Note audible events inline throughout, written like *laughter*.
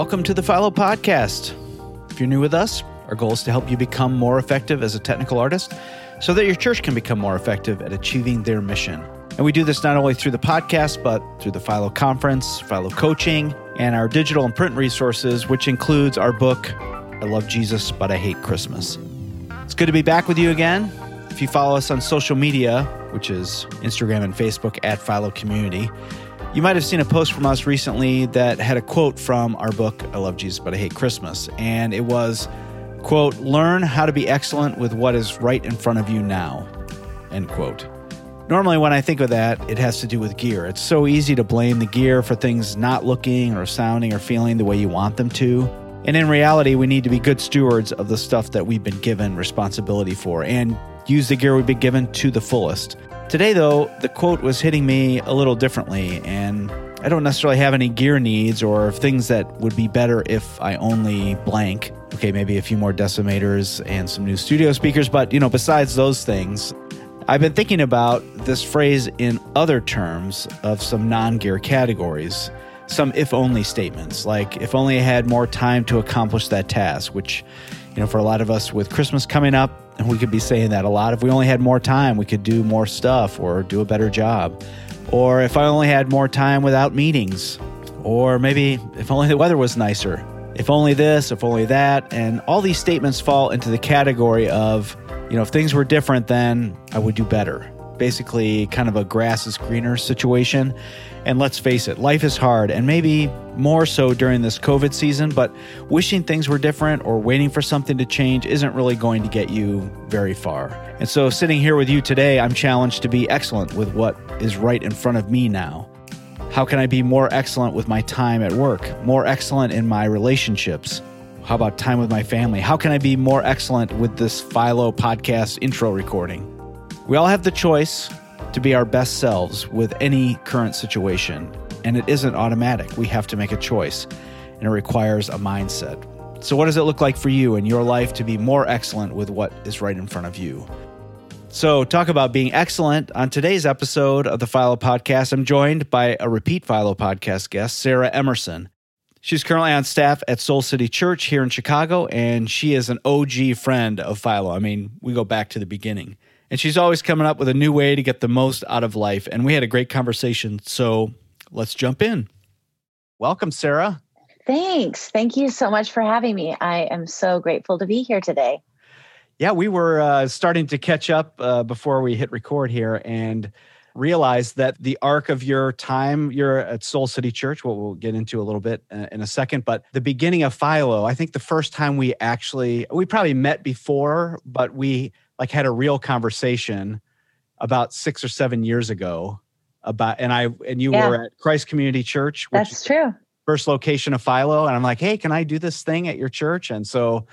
Welcome to the Philo Podcast. If you're new with us, our goal is to help you become more effective as a technical artist so that your church can become more effective at achieving their mission. And we do this not only through the podcast, but through the Philo Conference, Philo Coaching, and our digital and print resources, which includes our book, I Love Jesus, But I Hate Christmas. It's good to be back with you again. If you follow us on social media, which is Instagram and Facebook at Philo Community, you might have seen a post from us recently that had a quote from our book, I Love Jesus, But I Hate Christmas. And it was, quote, learn how to be excellent with what is right in front of you now, end quote. Normally, when I think of that, it has to do with gear. It's so easy to blame the gear for things not looking or sounding or feeling the way you want them to. And in reality, we need to be good stewards of the stuff that we've been given responsibility for and use the gear we've been given to the fullest. Today, though, the quote was hitting me a little differently, and I don't necessarily have any gear needs or things that would be better if I only blank. Okay, maybe a few more decimators and some new studio speakers, but you know, besides those things, I've been thinking about this phrase in other terms of some non gear categories, some if only statements, like if only I had more time to accomplish that task, which, you know, for a lot of us with Christmas coming up, and *laughs* we could be saying that a lot. If we only had more time, we could do more stuff or do a better job. Or if I only had more time without meetings. Or maybe if only the weather was nicer. If only this, if only that. And all these statements fall into the category of you know, if things were different, then I would do better. Basically, kind of a grass is greener situation. And let's face it, life is hard, and maybe more so during this COVID season, but wishing things were different or waiting for something to change isn't really going to get you very far. And so, sitting here with you today, I'm challenged to be excellent with what is right in front of me now. How can I be more excellent with my time at work, more excellent in my relationships, how about time with my family? How can I be more excellent with this Philo podcast intro recording? We all have the choice to be our best selves with any current situation, and it isn't automatic. We have to make a choice, and it requires a mindset. So, what does it look like for you in your life to be more excellent with what is right in front of you? So, talk about being excellent. On today's episode of the Philo podcast, I'm joined by a repeat Philo podcast guest, Sarah Emerson. She's currently on staff at Soul City Church here in Chicago, and she is an OG friend of Philo. I mean, we go back to the beginning. And she's always coming up with a new way to get the most out of life. And we had a great conversation. So let's jump in. Welcome, Sarah. Thanks. Thank you so much for having me. I am so grateful to be here today. Yeah, we were uh, starting to catch up uh, before we hit record here. And realize that the arc of your time, you're at Soul City Church, what we'll get into a little bit uh, in a second, but the beginning of Philo, I think the first time we actually, we probably met before, but we like had a real conversation about six or seven years ago about, and I, and you yeah. were at Christ Community Church. That's true. First location of Philo. And I'm like, hey, can I do this thing at your church? And so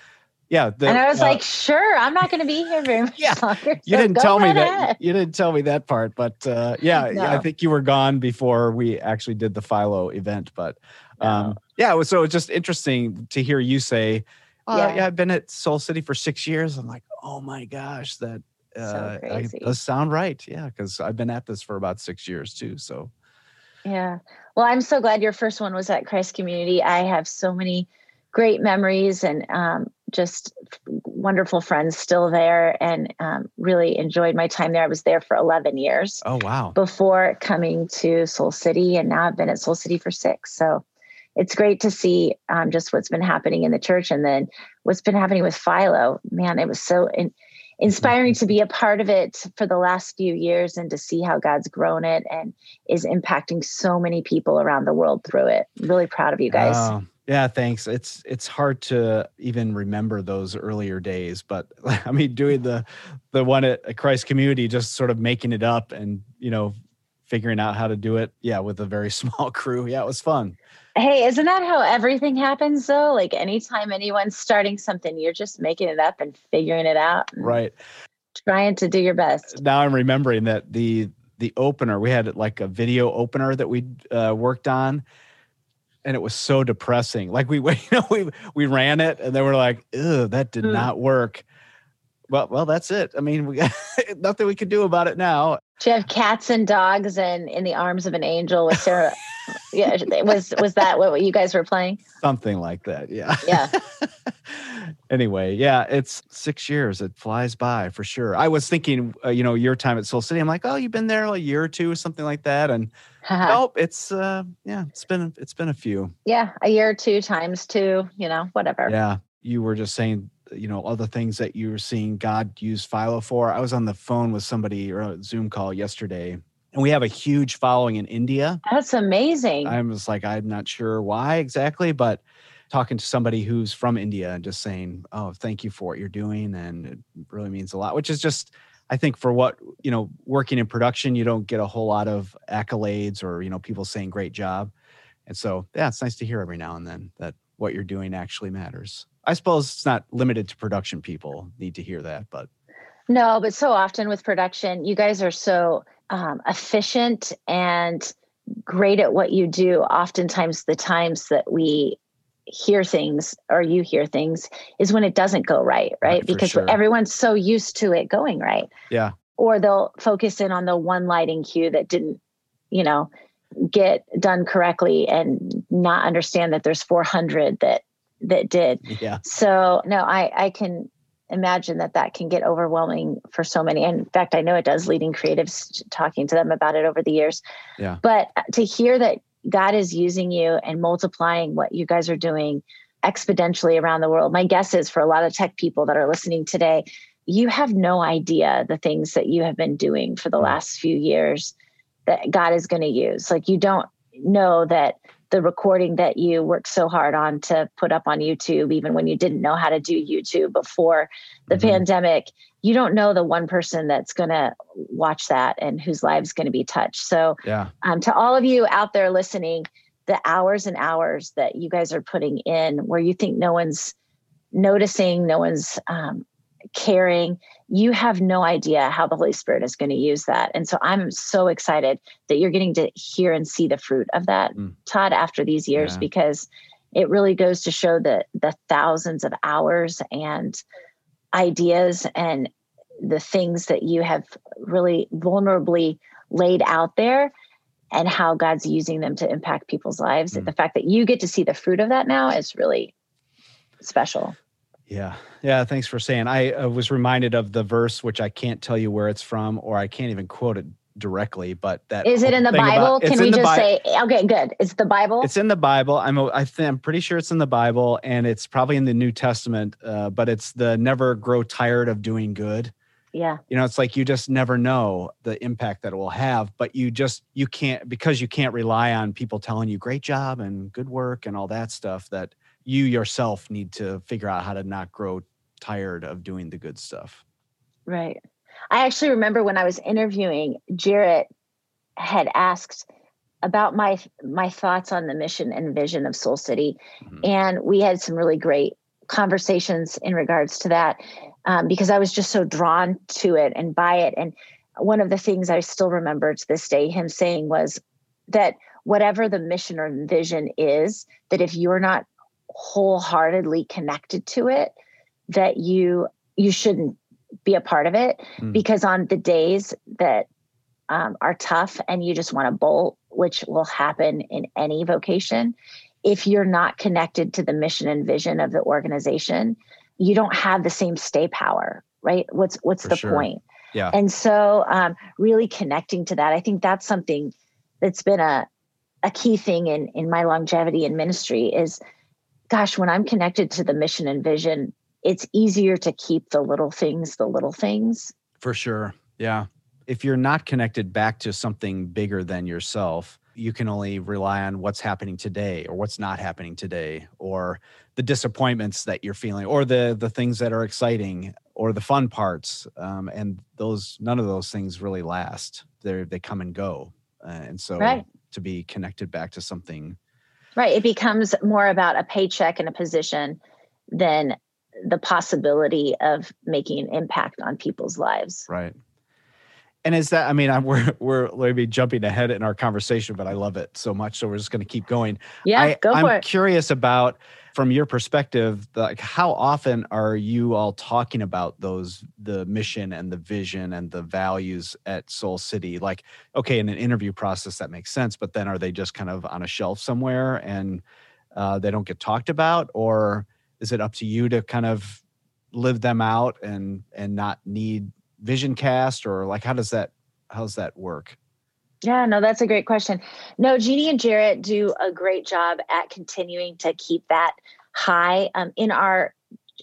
yeah. The, and I was uh, like, sure, I'm not going to be here very *laughs* much yeah, longer. You didn't tell me that. You didn't tell me that part, but uh, yeah, no. I think you were gone before we actually did the Philo event. But um, no. yeah, so it's just interesting to hear you say, uh, yeah. yeah. I've been at Soul City for six years. I'm like, oh my gosh, that uh, so does sound right. Yeah, because I've been at this for about six years too. So yeah. Well, I'm so glad your first one was at Christ Community. I have so many great memories and um, just wonderful friends still there and um, really enjoyed my time there. I was there for 11 years. Oh, wow. Before coming to Soul City. And now I've been at Soul City for six. So it's great to see um, just what's been happening in the church and then what's been happening with Philo. Man, it was so in, inspiring to be a part of it for the last few years and to see how God's grown it and is impacting so many people around the world through it. Really proud of you guys. Oh, yeah, thanks. It's it's hard to even remember those earlier days, but *laughs* I mean, doing the the one at Christ Community, just sort of making it up and you know figuring out how to do it. Yeah, with a very *laughs* small crew. Yeah, it was fun. Hey, isn't that how everything happens though? Like anytime anyone's starting something, you're just making it up and figuring it out. Right. Trying to do your best. Now I'm remembering that the the opener we had like a video opener that we uh, worked on and it was so depressing. Like we, *laughs* you know, we we ran it, and they were like, "Ugh, that did mm. not work." Well, well, that's it. I mean, we got *laughs* nothing we can do about it now. Do you have cats and dogs and in the arms of an angel with Sarah? *laughs* yeah, was was that what you guys were playing? Something like that. Yeah. Yeah. *laughs* anyway, yeah, it's six years. It flies by for sure. I was thinking, uh, you know, your time at Soul City. I'm like, oh, you've been there a year or two, or something like that, and nope, it's uh, yeah, it's been it's been a few. Yeah, a year or two times two. You know, whatever. Yeah, you were just saying you know other things that you were seeing god use philo for. I was on the phone with somebody or a zoom call yesterday and we have a huge following in india. That's amazing. I was like i'm not sure why exactly but talking to somebody who's from india and just saying oh thank you for what you're doing and it really means a lot which is just i think for what you know working in production you don't get a whole lot of accolades or you know people saying great job. And so yeah it's nice to hear every now and then that what you're doing actually matters I suppose it's not limited to production people need to hear that, but no, but so often with production, you guys are so um, efficient and great at what you do. Oftentimes, the times that we hear things or you hear things is when it doesn't go right, right? because sure. everyone's so used to it going right. Yeah. Or they'll focus in on the one lighting cue that didn't, you know, get done correctly and not understand that there's 400 that that did. Yeah. So no, I I can imagine that that can get overwhelming for so many. And in fact, I know it does. Leading creatives, talking to them about it over the years. Yeah. But to hear that God is using you and multiplying what you guys are doing exponentially around the world. My guess is for a lot of tech people that are listening today, you have no idea the things that you have been doing for the mm. last few years that God is going to use. Like you don't know that the recording that you worked so hard on to put up on YouTube, even when you didn't know how to do YouTube before the mm-hmm. pandemic, you don't know the one person that's going to watch that and whose lives going to be touched. So, yeah. um, to all of you out there listening, the hours and hours that you guys are putting in, where you think no one's noticing, no one's um, caring, you have no idea how the Holy Spirit is going to use that. And so I'm so excited that you're getting to hear and see the fruit of that, mm. Todd, after these years, yeah. because it really goes to show that the thousands of hours and ideas and the things that you have really vulnerably laid out there and how God's using them to impact people's lives. Mm. The fact that you get to see the fruit of that now is really special. Yeah. Yeah. Thanks for saying. I uh, was reminded of the verse, which I can't tell you where it's from, or I can't even quote it directly, but that is it in the Bible? About, Can we just Bi- say, okay, good. It's the Bible. It's in the Bible. I'm, I think, I'm pretty sure it's in the Bible and it's probably in the New Testament, uh, but it's the never grow tired of doing good. Yeah. You know, it's like you just never know the impact that it will have, but you just, you can't, because you can't rely on people telling you great job and good work and all that stuff that you yourself need to figure out how to not grow tired of doing the good stuff. Right. I actually remember when I was interviewing, Jarrett had asked about my my thoughts on the mission and vision of Soul City, mm-hmm. and we had some really great conversations in regards to that um, because I was just so drawn to it and by it. And one of the things I still remember to this day, him saying was that whatever the mission or vision is, that if you're not wholeheartedly connected to it that you you shouldn't be a part of it mm. because on the days that um, are tough and you just want to bolt which will happen in any vocation if you're not connected to the mission and vision of the organization you don't have the same stay power right what's what's For the sure. point yeah and so um, really connecting to that i think that's something that's been a a key thing in in my longevity in ministry is gosh, when I'm connected to the mission and vision, it's easier to keep the little things, the little things. For sure. Yeah. If you're not connected back to something bigger than yourself, you can only rely on what's happening today or what's not happening today or the disappointments that you're feeling or the the things that are exciting or the fun parts um, and those none of those things really last they they come and go uh, and so right. to be connected back to something Right. It becomes more about a paycheck and a position than the possibility of making an impact on people's lives. Right. And is that? I mean, I'm, *laughs* we're we're maybe jumping ahead in our conversation, but I love it so much, so we're just going to keep going. Yeah, I, go for I'm it. curious about from your perspective, like how often are you all talking about those the mission and the vision and the values at Soul City? Like, okay, in an interview process that makes sense, but then are they just kind of on a shelf somewhere and uh, they don't get talked about, or is it up to you to kind of live them out and and not need vision cast or like how does that how does that work? Yeah, no, that's a great question. No, Jeannie and Jarrett do a great job at continuing to keep that high. Um, in our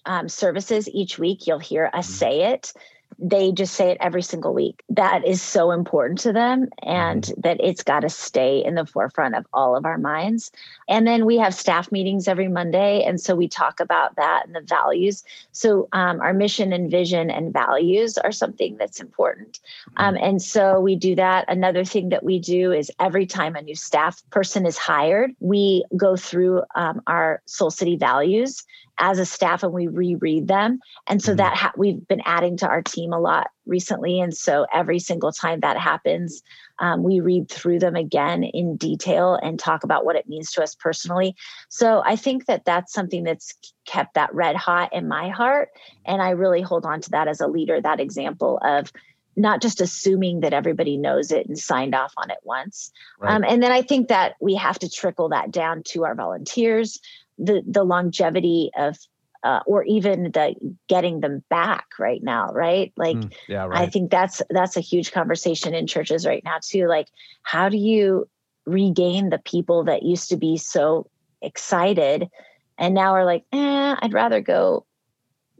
um, services each week, you'll hear us Mhm. say it. They just say it every single week. That is so important to them, and that it's got to stay in the forefront of all of our minds. And then we have staff meetings every Monday. And so we talk about that and the values. So um, our mission and vision and values are something that's important. Um, and so we do that. Another thing that we do is every time a new staff person is hired, we go through um, our Soul City values as a staff and we reread them. And so Mhm. that ha- we've been adding to our team a lot recently. And so every single time that happens, um, we read through them again in detail and talk about what it means to us personally. So I think that that's something that's kept that red hot in my heart. And I really hold on to that as a leader, that example of not just assuming that everybody knows it and signed off on it once. Right. Um, and then I think that we have to trickle that down to our volunteers, the the longevity of, uh, or even the getting them back right now, right? Like Mm, yeah, I think that's that's a huge conversation in churches right now too. Like, how do you regain the people that used to be so excited and now are like, eh, I'd rather go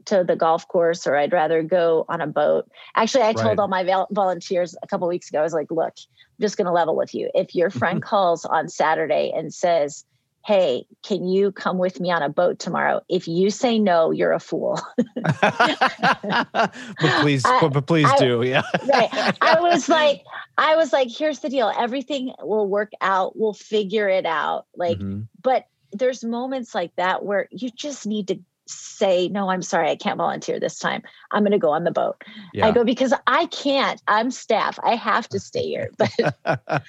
to the golf course or I'd rather go on a boat. Actually, I told Right. all my vol- volunteers a couple weeks ago, I was like, look, I'm just going to level with you. If your friend calls on Saturday and says, Hey, can you come with me on a boat tomorrow? If you say no, you're a fool. *laughs* but please, I- but, please I- do. Yeah. right. I *laughs* was like, I was like, here's the deal. Everything will work out. We'll figure it out. Like, Mhm. but there's moments like that where you just need to say, no, I'm sorry, I can't volunteer this time. I'm going to go on the boat. yeah. I go because I can't. I'm staff. I have to stay here. *laughs* But *laughs*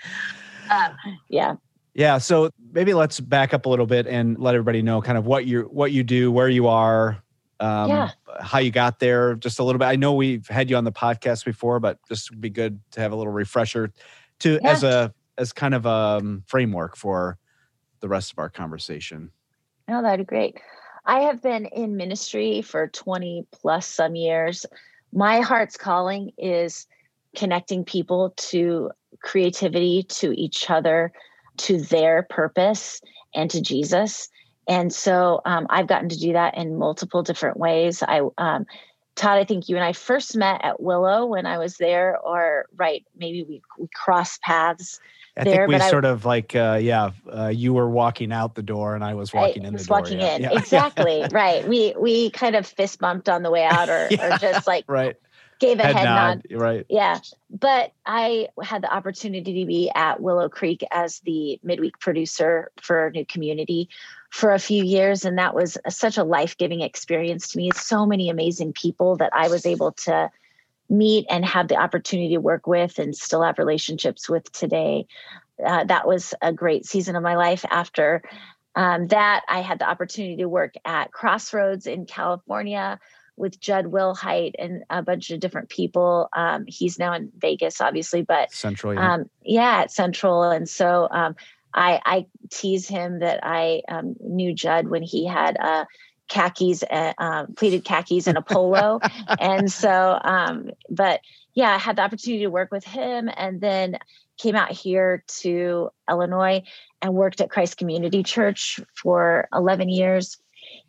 um, yeah, Yeah, so maybe let's back up a little bit and let everybody know kind of what you what you do, where you are, um, Yeah. how you got there, just a little bit. I know we've had you on the podcast before, but just would be good to have a little refresher to as a as kind of a um, framework for the rest of our conversation. no, that'd be great. I have been in ministry for 20 plus some years. My heart's calling is connecting people to creativity, to each other, to their purpose, and to Jesus. And so um, I've gotten to do that in multiple different ways. I, um, Todd, I think you and I first met at Willow when I was there, or right, maybe we, we crossed paths. I There, think we but I- sort of like uh, yeah, uh, you were walking out the door and I was walking I in the was door. walking yeah. in. Yeah. *laughs* Exactly. right. We we kind of fist bumped on the way out or, *laughs* Yeah. or just like right. gave a Head, head, nod. nod. Right. Yeah. But I had the opportunity to be at Willow Creek as the midweek producer for New Community for a few years. And that was such a life giving experience to me. So many amazing people that I was able to meet and have the opportunity to work with and still have relationships with today. Uh, that was a great season of my life. After um, that, I had the opportunity to work at Crossroads in California with Jud Wilhite and a bunch of different people. Um, he's now in Vegas, obviously, but Central. Yeah. um, yeah, at Central. And so um, I, I tease him that I um, knew Jud when he had uh, khakis, uh, um, pleated khakis and a polo. *laughs* and so, um, but yeah, I had the opportunity to work with him and then came out here to Illinois and worked at Christ Community Church for 11 years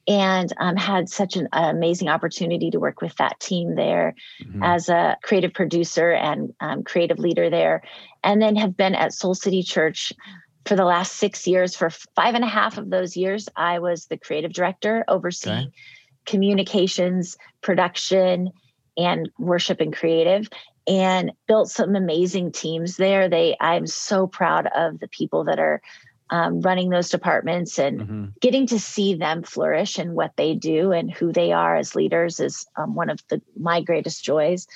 and um, had such an amazing opportunity to work with that team there Mhm. as a creative producer and um, creative leader there, and then have been at Soul City Church for the last six years. For five and a half of those years, I was the creative director overseeing communications, production, and worship and creative. And built some amazing teams there. They, I'm so proud of the people that are um, running those departments and Mhm. getting to see them flourish and what they do and who they are as leaders is um, one of the my greatest joys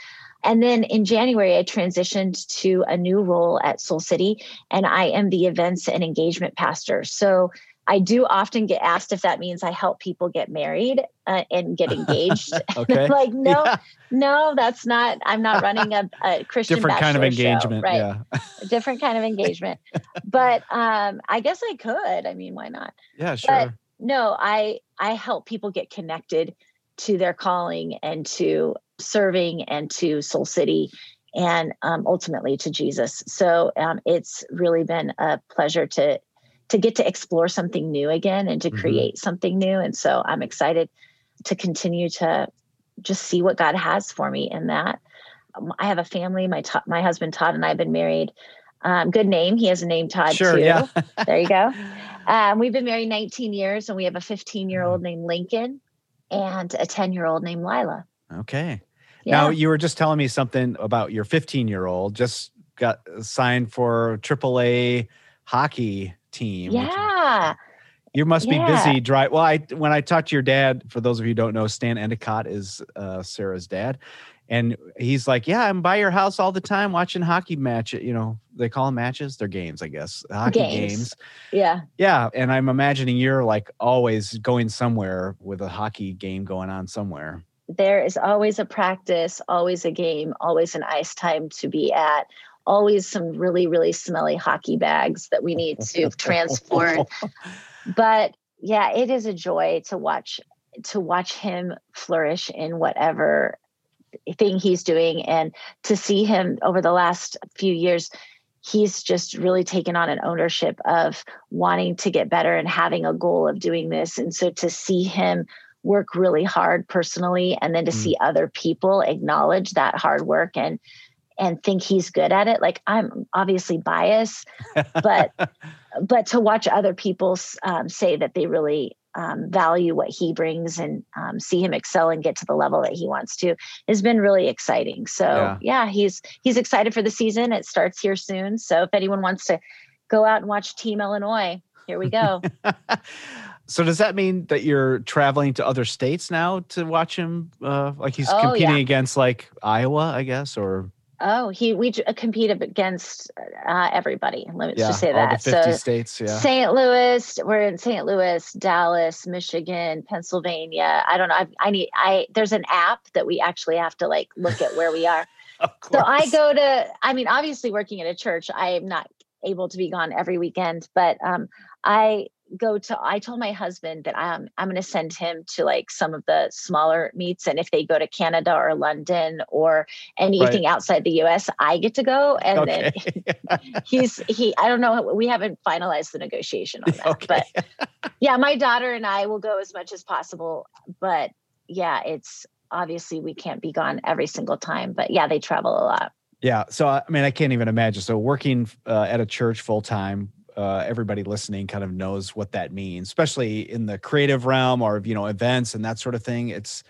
And then in January, I transitioned to a new role at Soul City, and I am the events and engagement pastor. So I do often get asked if that means I help people get married uh, and get engaged. *laughs* okay. *laughs* like, no, yeah. no, that's not. I'm not running a, a *laughs* Christian different kind of engagement, show, right? Yeah. different kind of engagement. But um, I guess I could. I mean, why not? Yeah, sure. But no, I I help people get connected to their calling and to serving and to Soul City and um, ultimately to Jesus. So um, it's really been a pleasure to to get to explore something new again and to mm-hmm. create something new. And so I'm excited to continue to just see what God has for me in that. Um, I have a family. My my husband Todd and I have been married. Um, good name. He has a name Todd sure, too. Yeah. there you go. *laughs* Um, we've been married 19 years, and we have a 15 year old mm-hmm. named Lincoln and a 10 year old named Lila. Okay. Yeah. Now you were just telling me something about your 15 year old just got signed for AAA hockey team. Yeah. You must be yeah. busy drive. Well, I when I talked to your dad, for those of you who don't know, Stan Endicott is uh, Sarah's dad, and he's like, "Yeah, I'm by your house all the time watching hockey match. You know, they call them matches. They're games, I guess. Hockey games. games. Yeah, yeah. And I'm imagining you're like always going somewhere with a hockey game going on somewhere. There is always a practice, always a game, always an ice time to be at always some really, really smelly hockey bags that we need to *laughs* transport. But yeah, it is a joy to watch to watch him flourish in whatever thing he's doing and to see him over the last few years he's just really taken on an ownership of wanting to get better and having a goal of doing this and so to see him work really hard personally and then to mm. see other people acknowledge that hard work and and think he's good at it like i'm obviously biased but *laughs* but to watch other people um, say that they really um, value what he brings and um, see him excel and get to the level that he wants to has been really exciting so yeah. yeah he's he's excited for the season it starts here soon so if anyone wants to go out and watch team illinois here we go *laughs* So does that mean that you're traveling to other states now to watch him? Uh, like he's oh, competing yeah. against like Iowa, I guess, or Oh, he we uh, compete against uh, everybody. Let me yeah, just say that. so states, yeah. St. Louis, we're in St. Louis, Dallas, Michigan, Pennsylvania. I don't know. I, I need. I there's an app that we actually have to like look at where we are. *laughs* so I go to. I mean, obviously, working at a church, I am not able to be gone every weekend, but um, I go to i told my husband that i'm i'm going to send him to like some of the smaller meets and if they go to canada or london or anything right. outside the us i get to go and okay. then *laughs* he's he i don't know we haven't finalized the negotiation on that okay. but *laughs* yeah my daughter and i will go as much as possible but yeah it's obviously we can't be gone every single time but yeah they travel a lot yeah so i mean i can't even imagine so working uh, at a church full time uh, everybody listening kind of knows what that means, especially in the creative realm or you know events and that sort of thing. It's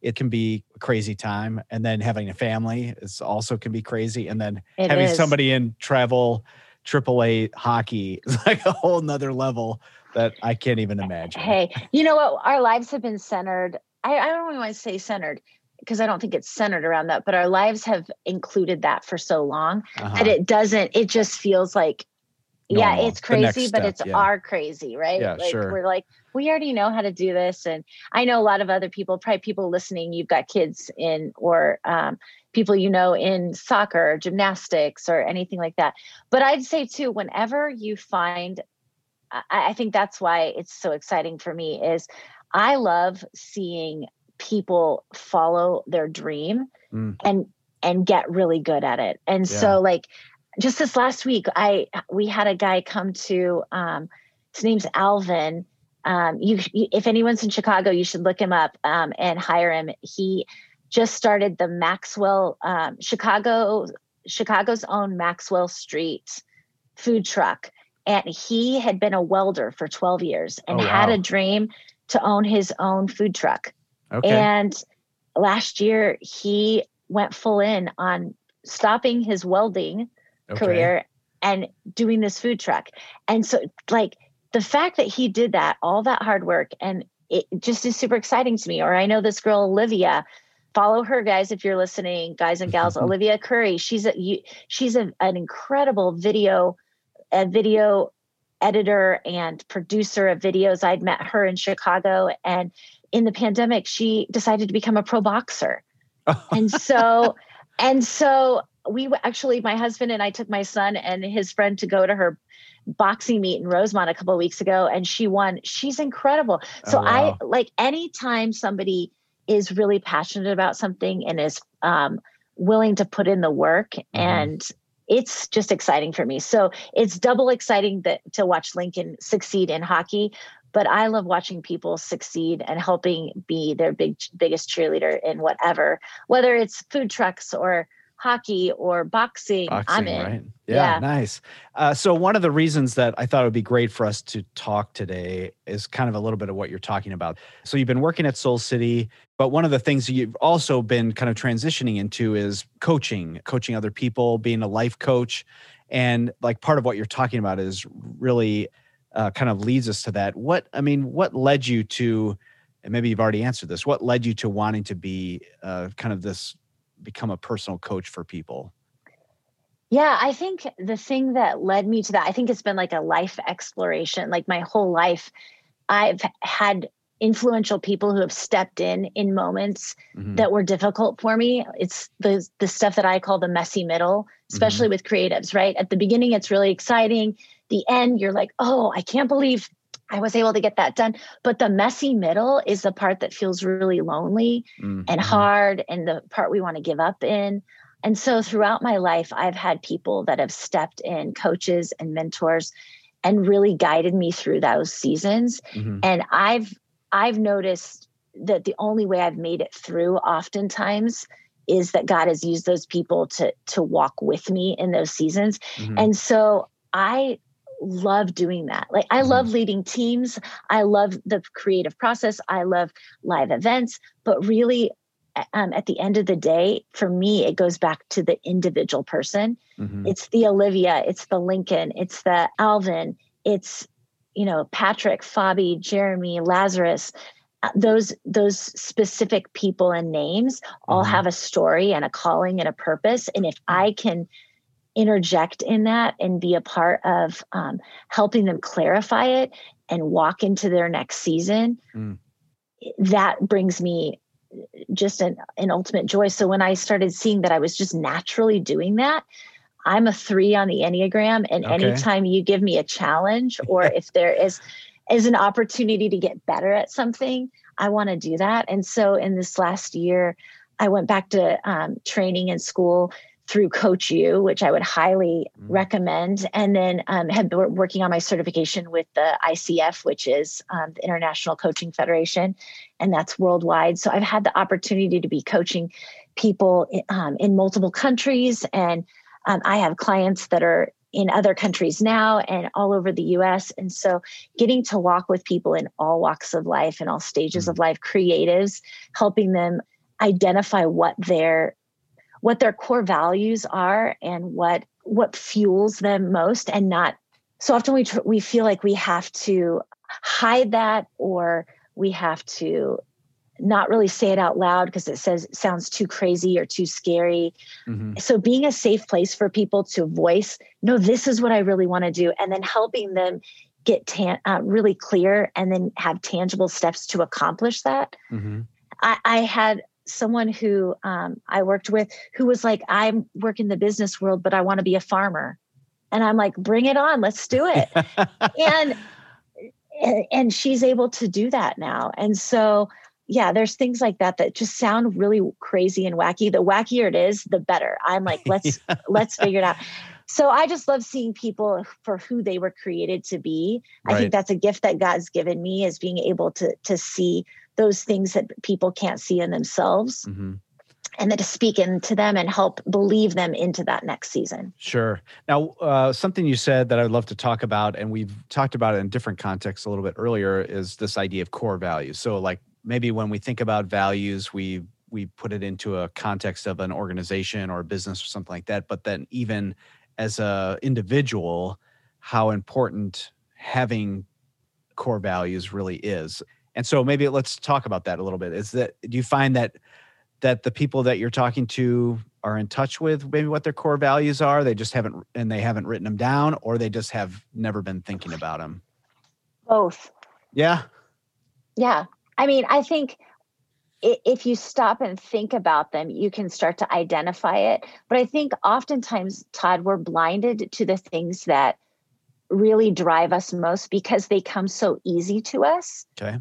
it can be a crazy time, and then having a family is also can be crazy, and then it having is. somebody in travel AAA hockey is *laughs* like a whole nother level that I can't even imagine. Hey, you know what? Our lives have been centered. I, I don't want to say centered because I don't think it's centered around that, but our lives have included that for so long uh-huh. that it doesn't, it just feels like yeah it's crazy but it's yeah. our crazy right yeah, like sure. we're like we already know how to do this and i know a lot of other people probably people listening you've got kids in or um, people you know in soccer or gymnastics or anything like that but i'd say too whenever you find I, I think that's why it's so exciting for me is i love seeing people follow their dream mm. and and get really good at it and yeah. so like just this last week, I we had a guy come to. Um, his name's Alvin. Um, you, if anyone's in Chicago, you should look him up um, and hire him. He just started the Maxwell um, Chicago Chicago's own Maxwell Street food truck, and he had been a welder for 12 years and oh, wow. had a dream to own his own food truck. Okay. And last year, he went full in on stopping his welding okay. career and doing this food truck. And so, like, the fact that he did that, all that hard work, and it just is super exciting to me. Or I know this girl, Olivia, follow her guys if you're listening guys and gals *laughs* olivia curry she's a you, she's a, an incredible video a video editor and producer of videos i'd met her in chicago and in the pandemic she decided to become a pro boxer *laughs* and so and so we actually my husband and i took my son and his friend to go to her boxing meet in rosemont a couple of weeks ago and she won she's incredible so oh, wow. i like anytime somebody is really passionate about something and is um, willing to put in the work mm-hmm. and it's just exciting for me so it's double exciting that to watch lincoln succeed in hockey but i love watching people succeed and helping be their big biggest cheerleader in whatever whether it's food trucks or hockey or boxing, boxing I'm in. Right? Yeah, yeah. nice. Uh, so one of the reasons that I thought it would be great for us to talk today is kind of a little bit of what you're talking about. So you've been working at Soul City, but one of the things you've also been kind of transitioning into is coaching, coaching other people, being a life coach. And like part of what you're talking about is really uh, kind of leads us to that. What, I mean, what led you to, and maybe you've already answered this, what led you to wanting to be uh, kind of this become a personal coach for people? Yeah, I think the thing that led me to that, I think it's been like a life exploration. Like my whole life, I've had influential people who have stepped in in moments mm-hmm. that were difficult for me. It's the the stuff that I call the messy middle, especially mm-hmm. with creatives, right? At the beginning it's really exciting. The end you're like, "Oh, I can't believe I was able to get that done. But the messy middle is the part that feels really lonely mm-hmm. and hard and the part we want to give up in. And so throughout my life, I've had people that have stepped in, coaches and mentors, and really guided me through those seasons. Mm-hmm. And I've I've noticed that the only way I've made it through oftentimes is that God has used those people to to walk with me in those seasons. Mm-hmm. And so I love doing that. Like I mm-hmm. love leading teams. I love the creative process. I love live events, but really um, at the end of the day, for me, it goes back to the individual person. Mm-hmm. It's the Olivia, it's the Lincoln, it's the Alvin, it's you know Patrick, Fabi, Jeremy, Lazarus. Uh, those those specific people and names all mm-hmm. have a story and a calling and a purpose. And if I can interject in that and be a part of um, helping them clarify it and walk into their next season, mm. that brings me just an, an ultimate joy. So when I started seeing that I was just naturally doing that, I'm a three on the Enneagram. And okay. anytime you give me a challenge *laughs* or if there is is an opportunity to get better at something, I want to do that. And so in this last year, I went back to um, training in school through Coach U, which I would highly mm. recommend, and then um, have been working on my certification with the ICF, which is um, the International Coaching Federation, and that's worldwide. So I've had the opportunity to be coaching people um, in multiple countries, and um, I have clients that are in other countries now and all over the US. And so getting to walk with people in all walks of life and all stages mm. of life, creatives, helping them identify what their what their core values are and what what fuels them most and not so often we tr- we feel like we have to hide that or we have to not really say it out loud because it says sounds too crazy or too scary. Mm-hmm. So being a safe place for people to voice, no, this is what I really want to do, and then helping them get tan- uh, really clear and then have tangible steps to accomplish that. Mm-hmm. I, I, had someone who um, I worked with who was like, I'm working the business world, but I want to be a farmer. And I'm like, bring it on, let's do it. *laughs* and and she's able to do that now. And so yeah, there's things like that that just sound really crazy and wacky. The wackier it is, the better. I'm like, let's *laughs* yeah. let's figure it out. So I just love seeing people for who they were created to be. Right. I think that's a gift that God's given me is being able to to see those things that people can't see in themselves. Mm-hmm and then to speak into them and help believe them into that next season. Sure. Now, uh, something you said that I'd love to talk about, and we've talked about it in different contexts a little bit earlier, is this idea of core values. So, like maybe when we think about values, we we put it into a context of an organization or a business or something like that. But then, even as a individual, how important having core values really is. And so maybe let's talk about that a little bit. Is that do you find that that the people that you're talking to are in touch with maybe what their core values are? They just haven't and they haven't written them down or they just have never been thinking about them both. Yeah? Yeah. I mean i think if you stop and think about them you can start to identify it. But i think oftentimes todd we're blinded to the things that really drive us most because they come so easy to us. Okay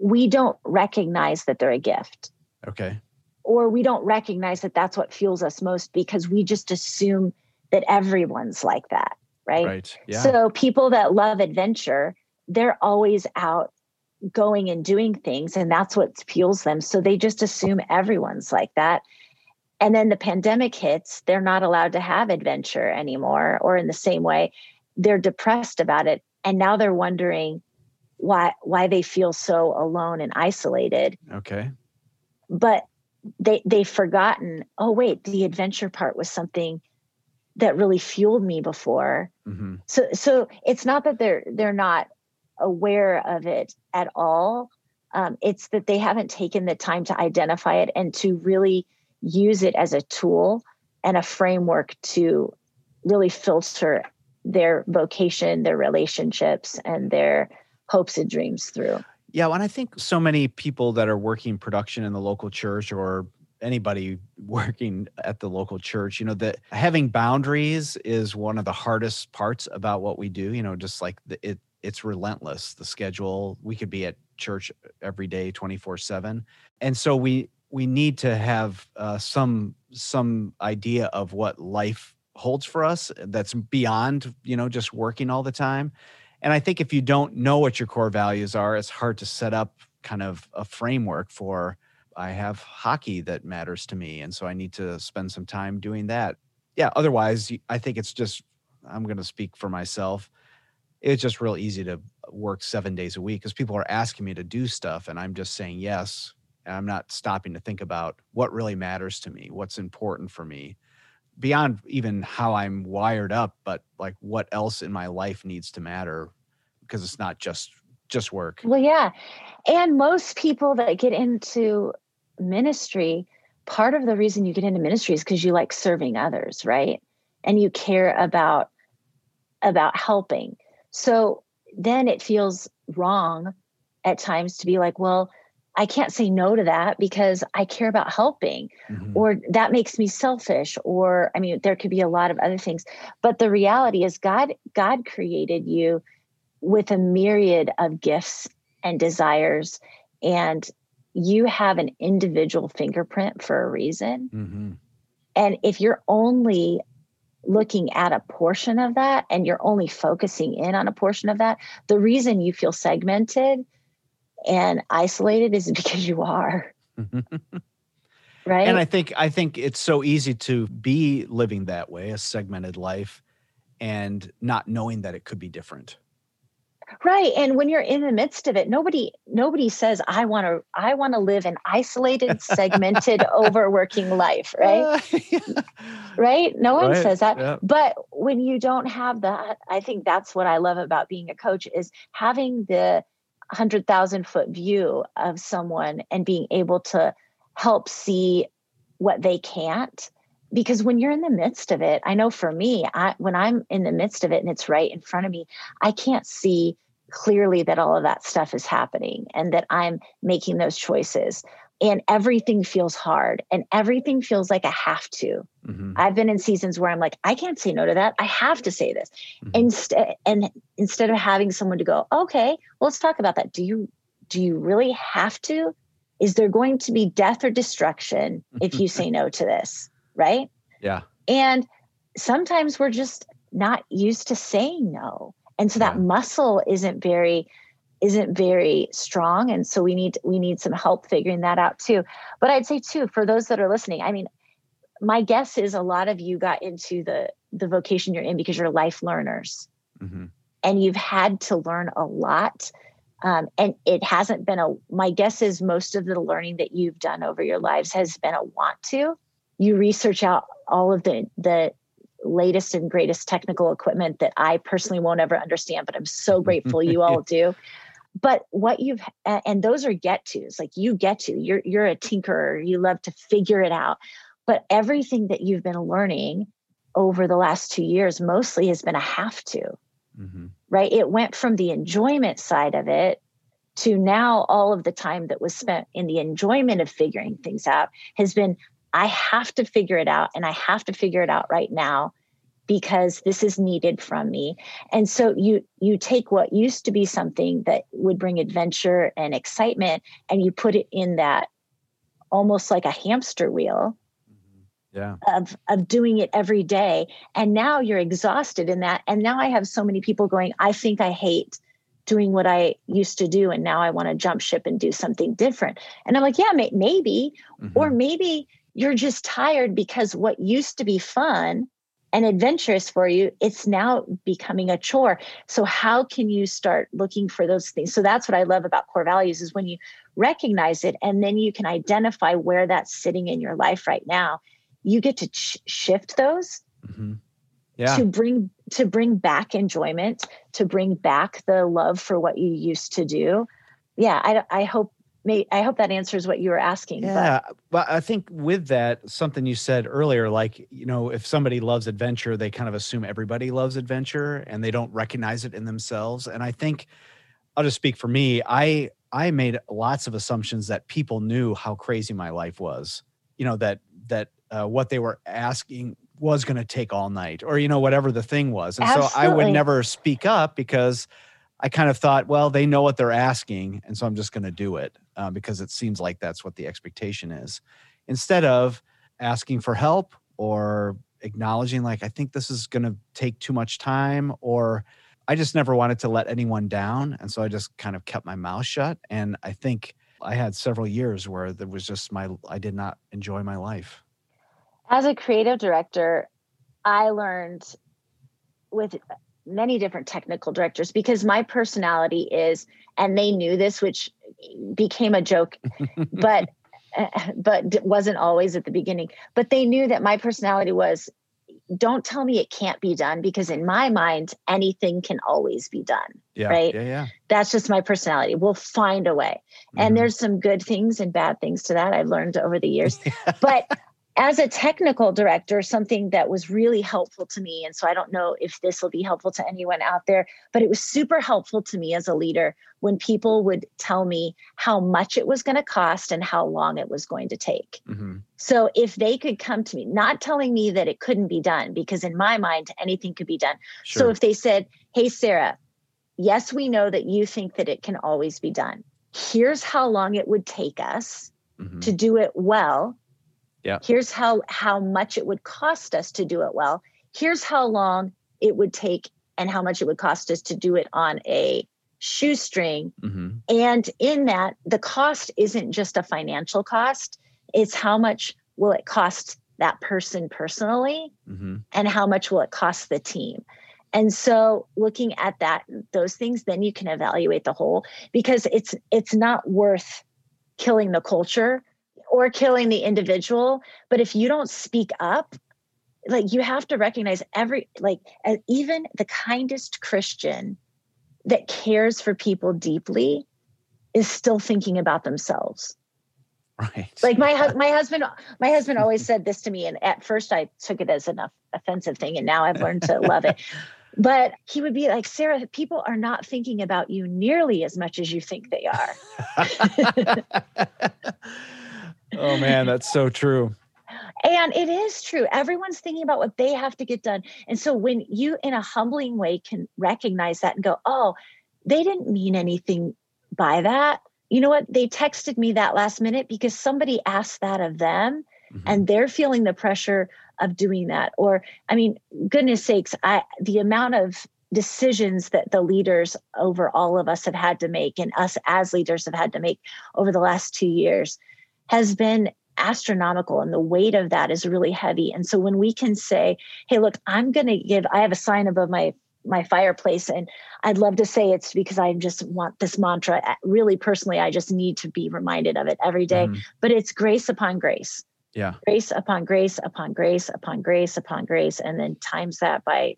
we don't recognize that they're a gift. Okay. Or we don't recognize that that's what fuels us most because we just assume that everyone's like that right? Right. Yeah. so people that love adventure they're always out going and doing things and that's what fuels them. So they just assume everyone's like that. And then the pandemic hits they're not allowed to have adventure anymore or in the same way they're depressed about it. And now they're wondering why why they feel so alone and isolated. Okay. But they they've forgotten oh wait the adventure part was something that really fueled me before. Mm-hmm. so so it's not that they're they're not aware of it at all. Um, it's that they haven't taken the time to identify it and to really use it as a tool and a framework to really filter their vocation their relationships and their hopes and dreams through yeah, and I think so many people that are working production in the local church or anybody *laughs* working at the local church, you know, that having boundaries is one of the hardest parts about what we do. You know, just like the, it, it's relentless. The schedule, we could be at church every day, twenty four seven, and so we we need to have uh, some some idea of what life holds for us that's beyond you know just working all the time and I think if you don't know what your core values are, it's hard to set up kind of a framework for I have hockey that matters to me. And so I need to spend some time doing that. Yeah. Otherwise, I think it's just, I'm going to speak for myself. It's just real easy to work seven days a week because people are asking me to do stuff and I'm just saying yes. And I'm not stopping to think about what really matters to me, what's important for me beyond even how I'm wired up, but like what else in my life needs to matter because it's not just just work. Well, yeah. And most people that get into ministry, part of the reason you get into ministry is because you like serving others, right? And you care about about helping. So then it feels wrong at times to be like, well, I can't say no to that because I care about helping, mm-hmm. or that makes me selfish, or I mean, there could be a lot of other things. But the reality is, God, God created you with a myriad of gifts and desires, and you have an individual fingerprint for a reason. Mm-hmm. And if you're only looking at a portion of that and you're only focusing in on a portion of that, the reason you feel segmented and isolated is *laughs* because you are. *laughs* right? And I think I think it's so easy to be living that way, a segmented life and not knowing that it could be different right and when you're in the midst of it nobody nobody says i want to i want to live an isolated *laughs* segmented overworking life right uh, yeah. right no one right. says that yeah. but when you don't have that i think that's what i love about being a coach is having the 100,000 foot view of someone and being able to help see what they can't. Because when you're in the midst of it i know for me I, when i'm in the midst of it and it's right in front of me i can't see clearly that all of that stuff is happening and that i'm making those choices and everything feels hard and everything feels like a have to mm-hmm. i've been in seasons where i'm like i can't say no to that i have to say this mm-hmm. instead and instead of having someone to go okay well, let's talk about that do you do you really have to is there going to be death or destruction if you say no to this *laughs* right? Yeah. And sometimes we're just not used to saying no. And so that muscle isn't very isn't very strong and so we need we need some help figuring that out too. But I'd say too for those that are listening, I mean my guess is a lot of you got into the the vocation you're in because you're life learners. Mm-hmm. And you've had to learn a lot. Um, and it hasn't been a my guess is most of the learning that you've done over your lives has been a want to you research out all of the the latest and greatest technical equipment that I personally won't ever understand, but I'm so *laughs* grateful you all do. But what you've and those are get tos like you get to you're you're a tinkerer you love to figure it out. But everything that you've been learning over the last two years mostly has been a have to. Mm-hmm. right? It went from the enjoyment side of it to now all of the time that was spent in the enjoyment of figuring things out has been i have to figure it out and i have to figure it out right now because this is needed from me and so you you take what used to be something that would bring adventure and excitement and you put it in that almost like a hamster wheel mm-hmm. yeah. of of doing it every day and now you're exhausted in that and now i have so many people going i think i hate doing what i used to do and now i want to jump ship and do something different and i'm like yeah may- maybe mm-hmm. or maybe you're just tired because what used to be fun and adventurous for you, it's now becoming a chore. So how can you start looking for those things? So that's what I love about core values is when you recognize it and then you can identify where that's sitting in your life right now. You get to ch- shift those mm-hmm. yeah. to bring to bring back enjoyment, to bring back the love for what you used to do. Yeah, I, I hope may, I hope that answers what you were asking. Yeah, but. but I think with that, something you said earlier, like you know, if somebody loves adventure, they kind of assume everybody loves adventure, and they don't recognize it in themselves. And I think I'll just speak for me. I I made lots of assumptions that people knew how crazy my life was. You know that that uh, what they were asking was going to take all night, or you know whatever the thing was, and Absolutely. so I would never speak up because I kind of thought, well, they know what they're asking, and so I'm just going to do it uh, because it seems like that's what the expectation is. Instead of asking for help or acknowledging, like, I think this is going to take too much time, or I just never wanted to let anyone down. And so I just kind of kept my mouth shut. And I think I had several years where there was just my, I did not enjoy my life. As a creative director, I learned with many different technical directors because my personality is and they knew this which became a joke *laughs* but but wasn't always at the beginning but they knew that my personality was don't tell me it can't be done because in my mind anything can always be done yeah, right? yeah yeah. That's just my personality. We'll find a way. Mm-hmm. and there's some good things and bad things to that i've learned over the years. *laughs* But as a technical director, something that was really helpful to me, and so I don't know if this will be helpful to anyone out there, but it was super helpful to me as a leader when people would tell me how much it was going to cost and how long it was going to take. Mm-hmm. So if they could come to me, not telling me that it couldn't be done, because in my mind, anything could be done. Sure. So if they said, Hey, Sarah, yes, we know that you think that it can always be done. Here's how long it would take us mm-hmm. to do it well yeah. Here's how how much it would cost us to do it well. Here's how long it would take and how much it would cost us to do it on a shoestring. Mm-hmm. And in that, the cost isn't just a financial cost, it's how much will it cost that person personally mm-hmm. and how much will it cost the team. And so looking at that those things then you can evaluate the whole because it's it's not worth killing the culture or killing the individual. But if you don't speak up, like you have to recognize every, like, even the kindest Christian that cares for people deeply is still thinking about themselves. Right. Like my my husband my husband *laughs* always said this to me and at first I took it as an offensive thing and now I've learned to *laughs* love it. But he would be like, "Sarah, people are not thinking about you nearly as much as you think they are." *laughs* oh man, that's so true. And it is true. Everyone's thinking about what they have to get done. And so when you, in a humbling way, can recognize that and go, oh, they didn't mean anything by that. You know what? They texted me that last minute because somebody asked that of them mm-hmm. and they're feeling the pressure of doing that. Or, I mean, goodness sakes, I the amount of decisions that the leaders over all of us have had to make and us as leaders have had to make over the last two years has been astronomical and the weight of that is really heavy and so when we can say hey look i'm going to give i have a sign above my my fireplace and i'd love to say it's because i just want this mantra really personally i just need to be reminded of it every day mm. but it's grace upon grace yeah grace upon grace upon grace upon grace upon grace and then times that by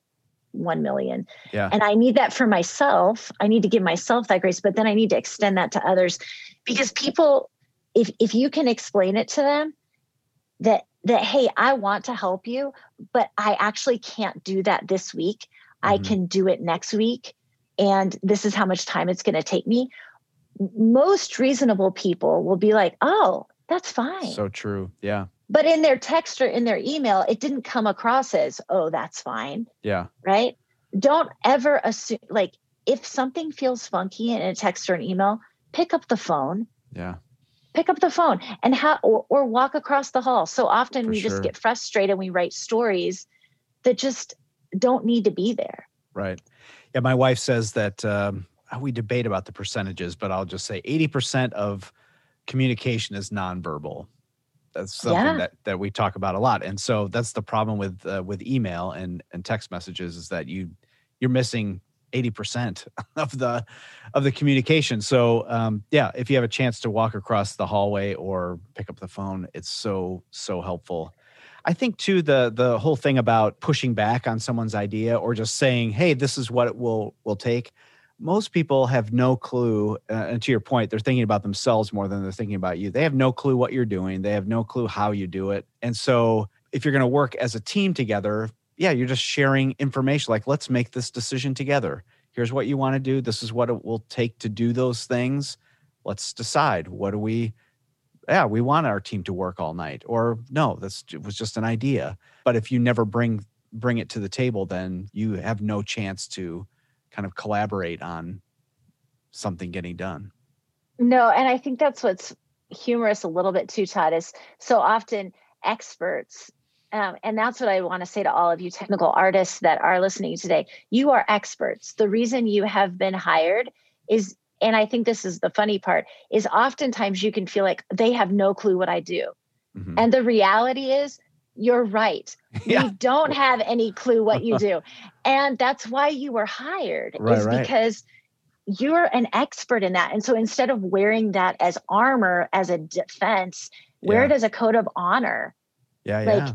1 million. Yeah. And I need that for myself. I need to give myself that grace, but then I need to extend that to others because people, if, if you can explain it to them that, that, hey, I want to help you, but I actually can't do that this week. Mm-hmm. I can do it next week. And this is how much time it's going to take me. Most reasonable people will be like, oh, that's fine. So true. Yeah. But in their text or in their email, it didn't come across as, oh, that's fine. Yeah. Right. Don't ever assume, like, if something feels funky in a text or an email, pick up the phone. Yeah. Pick up the phone and how, or, or walk across the hall. So often For we sure. just get frustrated. We write stories that just don't need to be there. Right. Yeah. My wife says that um, we debate about the percentages, but I'll just say 80% of communication is nonverbal. That's something Yeah. that, that we talk about a lot. And so that's the problem with uh, with email and, and text messages is that you you're missing 80% *laughs* of the of the communication. So um, yeah, if you have a chance to walk across the hallway or pick up the phone, it's so so helpful. I think too the the whole thing about pushing back on someone's idea or just saying, "Hey, this is what it will will take." Most people have no clue, uh, and to your point, they're thinking about themselves more than they're thinking about you. They have no clue what you're doing. They have no clue how you do it. And so, if you're going to work as a team together, yeah, you're just sharing information. Like, let's make this decision together. Here's what you want to do. This is what it will take to do those things. Let's decide. What do we? yeah, we want our team to work all night, or no, this was just an idea. But if you never bring bring it to the table, then you have no chance to kind of collaborate on something getting done. No, and I think that's what's humorous a little bit too, Todd, is so often experts, um, and that's what I want to say to all of you technical artists that are listening today. You are experts. The reason you have been hired is, and I think this is the funny part, is oftentimes you can feel like they have no clue what I do. Mhm. And the reality is, you're right. *laughs* Yeah. You don't have any clue what you do. *laughs* and that's why you were hired, Right, is right. because you're an expert in that. And so instead of wearing that as armor, as a defense, wear Yeah. it as a code of honor. Yeah, Like, yeah,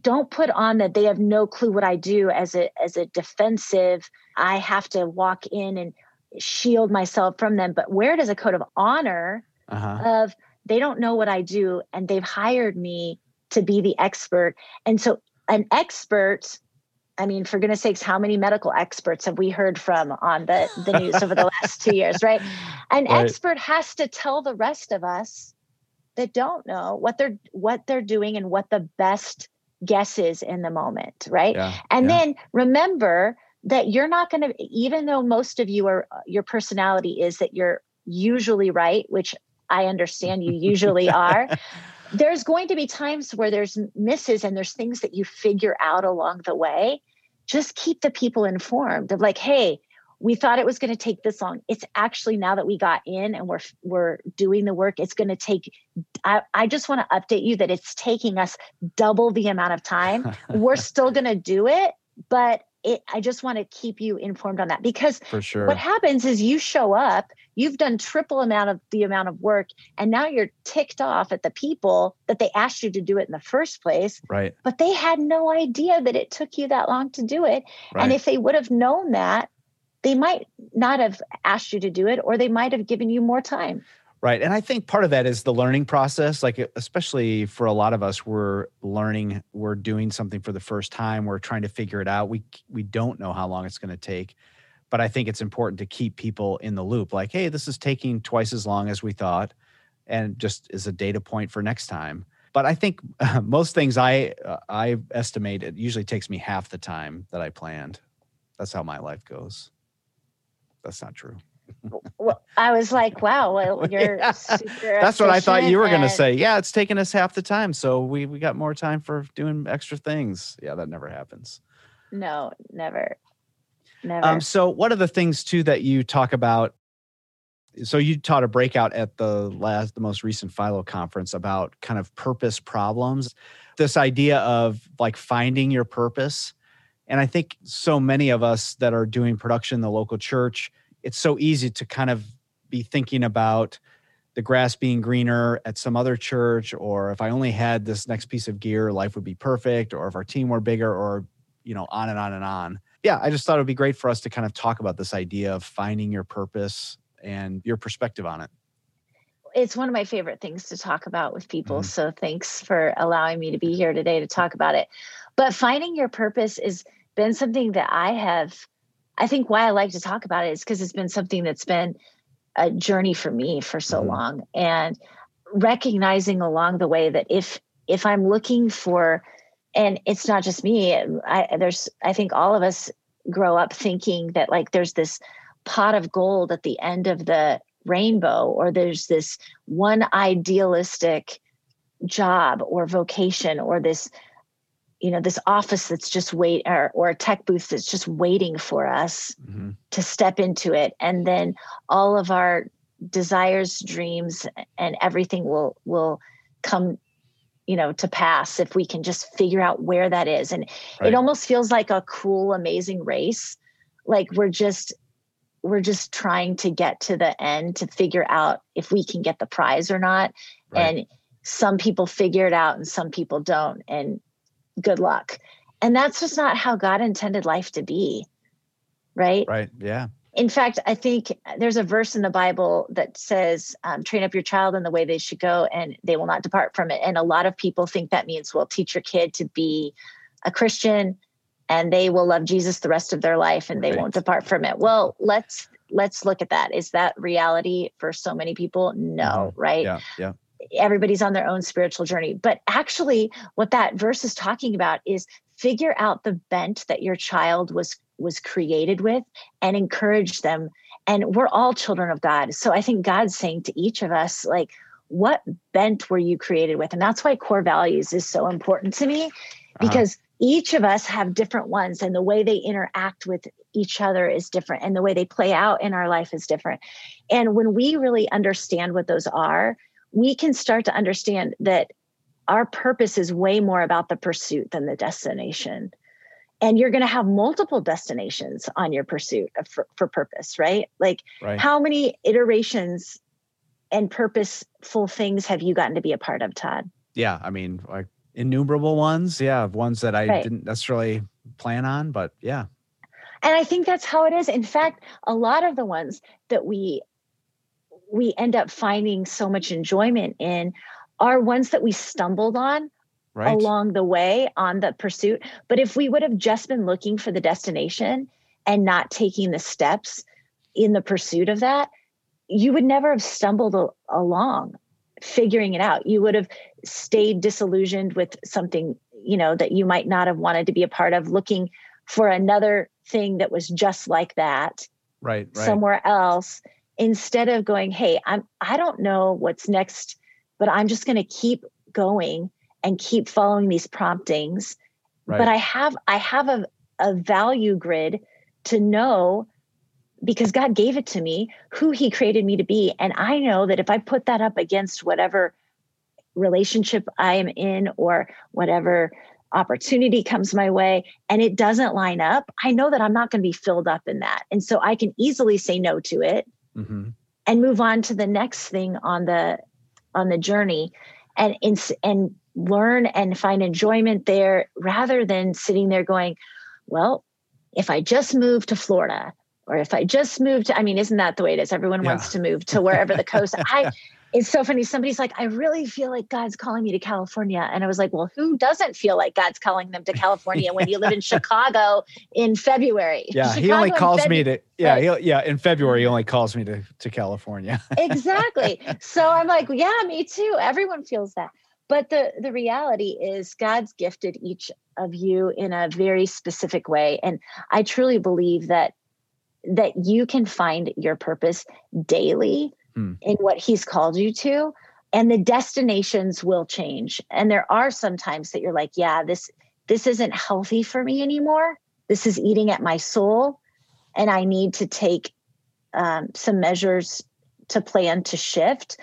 Don't put on that they have no clue what I do as a as a defensive. I have to walk in and shield myself from them, but where does a code of honor uh-huh. of they don't know what I do and they've hired me to be the expert. And so an expert, I mean, for goodness sakes, how many medical experts have we heard from on the, the *laughs* news over the last two years, right? An Right. expert has to tell the rest of us that don't know what they're what they're doing and what the best guess is in the moment, right? yeah, And yeah. then remember that you're not going to, even though most of you are, your personality is that you're usually right, which I understand you usually *laughs* are. There's going to be times where there's misses and there's things that you figure out along the way. Just keep the people informed of like, hey, we thought it was going to take this long. It's actually now that we got in and we're we're doing the work, it's going to take. I, I just want to update you that it's taking us double the amount of time *laughs* we're still going to do it but it, i just want to keep you informed on that because for sure. what happens is you show up you've done triple amount of the amount of work and now you're ticked off at the people that they asked you to do it in the first place right, but they had no idea that it took you that long to do it right. and if they would have known that they might not have asked you to do it or they might have given you more time Right. And I think part of that is the learning process. Like, especially for a lot of us, we're learning, we're doing something for the first time, we're trying to figure it out. We, we don't know how long it's going to take. But I think it's important to keep people in the loop. Like, hey, this is taking twice as long as we thought, and just as a data point for next time. But I think *laughs* most things I uh, I estimate it usually takes me half the time that I planned. That's how my life goes. That's not true. well, i was like wow well *laughs* you're Yeah. super That's what I thought you were going to say. Yeah, it's taking us half the time, so we we got more time for doing extra things. Yeah, that never happens. no never never Um, so one of the things too that you talk about, so you taught a breakout at the last, the most recent Philo conference about kind of purpose problems. This idea of like finding your purpose, and I think so many of us that are doing production in the local church, it's so easy to kind of be thinking about the grass being greener at some other church, or if I only had this next piece of gear, life would be perfect, or if our team were bigger, or you know, on and on and on yeah, I just thought it would be great for us to kind of talk about this idea of finding your purpose and your perspective on it. It's one of my favorite things to talk about with people. Mm-hmm. So thanks for allowing me to be here today to talk about it. But finding your purpose has been something that I have, I think why I like to talk about it is because it's been something that's been a journey for me for so mm-hmm. long. And recognizing along the way that if if I'm looking for and it's not just me I, there's i think all of us grow up thinking that like there's this pot of gold at the end of the rainbow or there's this one idealistic job or vocation or this you know this office that's just wait or, or a tech booth that's just waiting for us mm-hmm. to step into it and then all of our desires dreams and everything will will come you know to pass if we can just figure out where that is and right. it almost feels like a cool amazing race like we're just we're just trying to get to the end to figure out if we can get the prize or not right. and some people figure it out and some people don't and good luck and that's just not how god intended life to be right right yeah in fact, I think there's a verse in the Bible that says, um, train up your child in the way they should go and they will not depart from it. And a lot of people think that means, well, teach your kid to be a Christian and they will love Jesus the rest of their life and they right. won't depart from it. Well, let's let's look at that. Is that reality for so many people? No, mm-hmm. right? Yeah, yeah. Everybody's on their own spiritual journey. But actually, what that verse is talking about is figure out the bent that your child was was created with and encourage them and we're all children of god so i think god's saying to each of us like what bent were you created with and that's why core values is so important to me uh-huh. because uh-huh. each of us have different ones and the way they interact with each other is different and the way they play out in our life is different and when we really understand what those are we can start to understand that our purpose is way more about the pursuit than the destination. And you're going to have multiple destinations on your pursuit of, for, for purpose right? Like right. how many iterations and purposeful things have you gotten to be a part of todd? Yeah i mean like innumerable ones. Yeah ones that i right. didn't necessarily plan on but yeah. And i think that's how it is. In fact a lot of the ones that we we end up finding so much enjoyment in are ones that we stumbled on right. along the way on the pursuit. But if we would have just been looking for the destination and not taking the steps in the pursuit of that, you would never have stumbled a- along figuring it out. You would have stayed disillusioned with something, you know, that you might not have wanted to be a part of, looking for another thing that was just like that. Right, right. somewhere else instead of going hey i'm i don't know what's next but i'm just going to keep going and keep following these promptings. Right. but i have i have a, a value grid to know because god gave it to me who he created me to be. And i know that if i put that up against whatever relationship i am in or whatever opportunity comes my way and it doesn't line up i know that i'm not going to be filled up in that. And so i can easily say no to it mm-hmm. and move on to the next thing on the on the journey and and learn and find enjoyment there rather than sitting there going, well, if I just move to Florida or if I just move to, I mean, isn't that the way it is? Everyone yeah. wants to move to wherever the coast. *laughs* I, it's so funny. Somebody's like, I really feel like God's calling me to California. And I was like, well, who doesn't feel like God's calling them to *laughs* California when you live in Chicago in February? Yeah. Chicago he only calls me to, yeah. Yeah. In February, he mm-hmm. only calls me to, to California. exactly. *laughs* So I'm like, yeah, me too. Everyone feels that but the the reality is god's gifted each of you in a very specific way and i truly believe that that you can find your purpose daily hmm. in what he's called you to and the destinations will change. And there are some times that you're like yeah this this isn't healthy for me anymore. This is eating at my soul and i need to take um, some measures to plan to shift.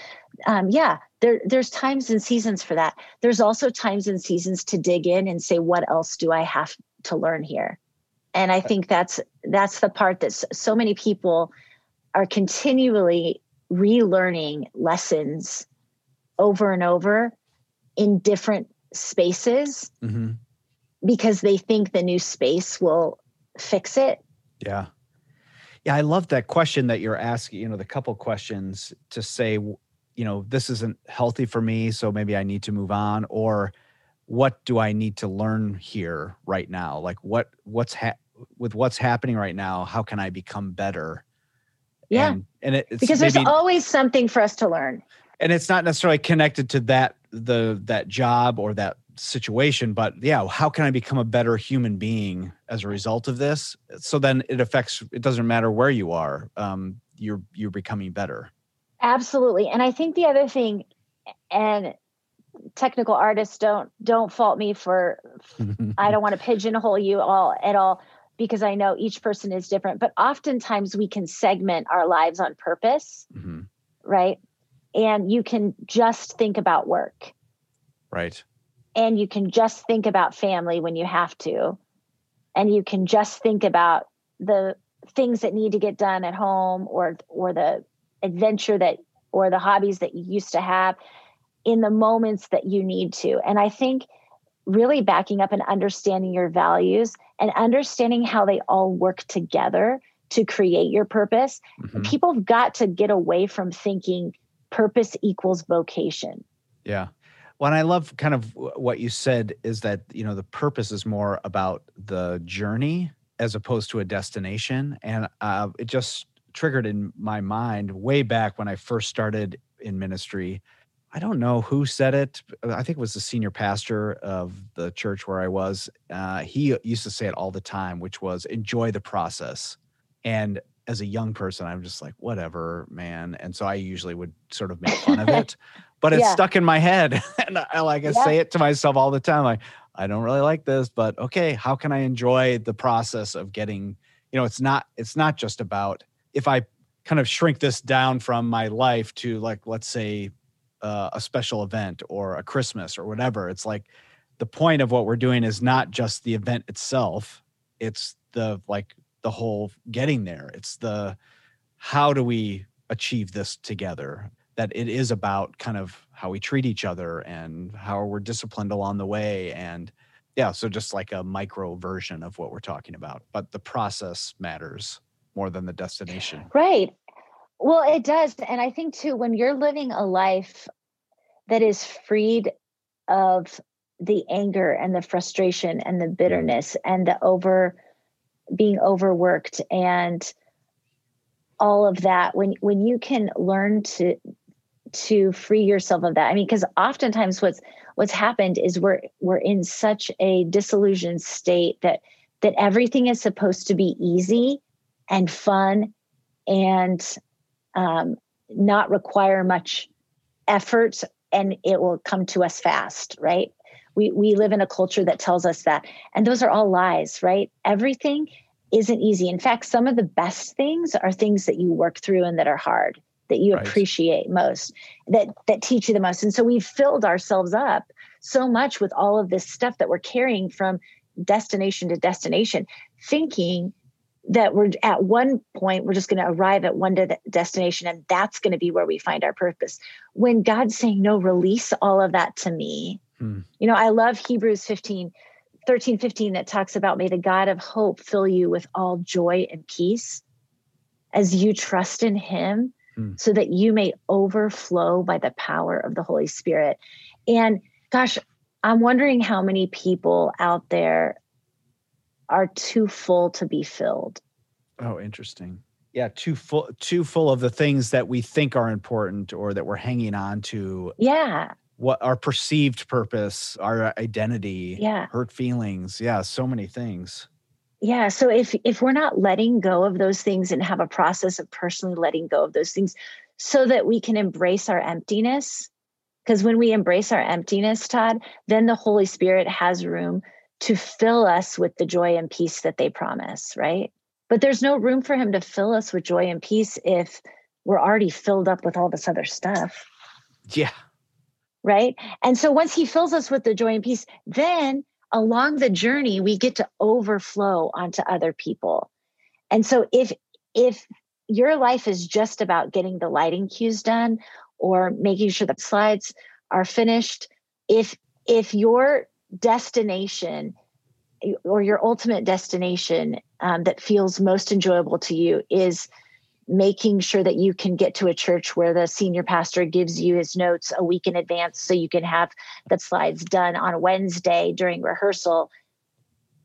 Um, yeah there there's times and seasons for that. There's also times and seasons to dig in and say what else do i have to learn here? And i think that's that's the part that so many people are continually relearning lessons over and over in different spaces mm-hmm. because they think the new space will fix it. Yeah. Yeah, I love that question that you're asking, you know, the couple questions to say, you know, this isn't healthy for me, so maybe I need to move on or what do I need to learn here right now? Like what what's ha- with what's happening right now, how can I become better? Yeah. And, and it, because maybe, there's always something for us to learn. And it's not necessarily connected to that the that job or that situation but yeah how can i become a better human being as a result of this so then it affects it doesn't matter where you are um, you're you're becoming better absolutely and i think the other thing and technical artists don't don't fault me for *laughs* i don't want to pigeonhole you all at all because i know each person is different but oftentimes we can segment our lives on purpose mm-hmm. right? And you can just think about work. Right. And you can just think about family when you have to. And you can just think about the things that need to get done at home or or the adventure that or the hobbies that you used to have in the moments that you need to. And i think really backing up and understanding your values and understanding how they all work together to create your purpose mm-hmm. people have got to get away from thinking purpose equals vocation yeah well, and I love kind of what you said is that, you know, the purpose is more about the journey as opposed to a destination. And uh, it just triggered in my mind way back when I first started in ministry. I don't know who said it. I think it was the senior pastor of the church where I was. Uh, he used to say it all the time, which was enjoy the process. And as a young person, I'm just like, whatever, man. And so I usually would sort of make fun of *laughs* it. but it's yeah. stuck in my head. *laughs* and I like I yeah. say it to myself all the time. Like, I don't really like this, but okay, how can I enjoy the process of getting, you know, it's not it's not just about if I kind of shrink this down from my life to like let's say uh, a special event or a Christmas or whatever. It's like the point of what we're doing is not just the event itself. It's the like the whole getting there. It's the how do we achieve this together? that it is about kind of how we treat each other and how we're disciplined along the way and yeah so just like a micro version of what we're talking about but the process matters more than the destination right well it does and i think too when you're living a life that is freed of the anger and the frustration and the bitterness and the over being overworked and all of that when when you can learn to to free yourself of that i mean because oftentimes what's what's happened is we're we're in such a disillusioned state that that everything is supposed to be easy and fun and um, not require much effort and it will come to us fast right? We we live in a culture that tells us that and those are all lies right? Everything isn't easy. In fact some of the best things are things that you work through and that are hard that you right. appreciate most that that teach you the most. And so we've filled ourselves up so much with all of this stuff that we're carrying from destination to destination thinking that we're at one point we're just going to arrive at one de- destination and that's going to be where we find our purpose when god's saying no release all of that to me hmm. you know i love hebrews 15 13 15 that talks about may the god of hope fill you with all joy and peace as you trust in him mm. so that you may overflow by the power of the Holy Spirit. And gosh, I'm wondering how many people out there are too full to be filled. Oh, interesting. Yeah, too full too full of the things that we think are important or that we're hanging on to. Yeah. What our perceived purpose, our identity, yeah. hurt feelings. Yeah, so many things yeah so if if we're not letting go of those things and have a process of personally letting go of those things so that we can embrace our emptiness because when we embrace our emptiness todd then the holy spirit has room to fill us with the joy and peace that they promise right? But there's no room for him to fill us with joy and peace if we're already filled up with all this other stuff. Yeah. Right? And so once he fills us with the joy and peace then along the journey we get to overflow onto other people. And so if if your life is just about getting the lighting cues done or making sure the slides are finished if if your destination or your ultimate destination um, that feels most enjoyable to you is making sure that you can get to a church where the senior pastor gives you his notes a week in advance so you can have the slides done on Wednesday during rehearsal,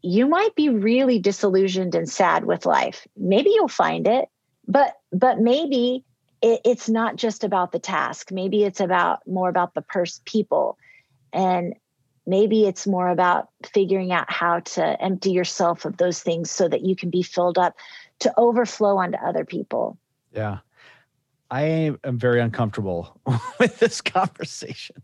you might be really disillusioned and sad with life. Maybe you'll find it, but but maybe it, it's not just about the task. Maybe it's about more about the pers- people, and maybe it's more about figuring out how to empty yourself of those things so that you can be filled up to overflow onto other people. Yeah. I am very uncomfortable *laughs* with this conversation.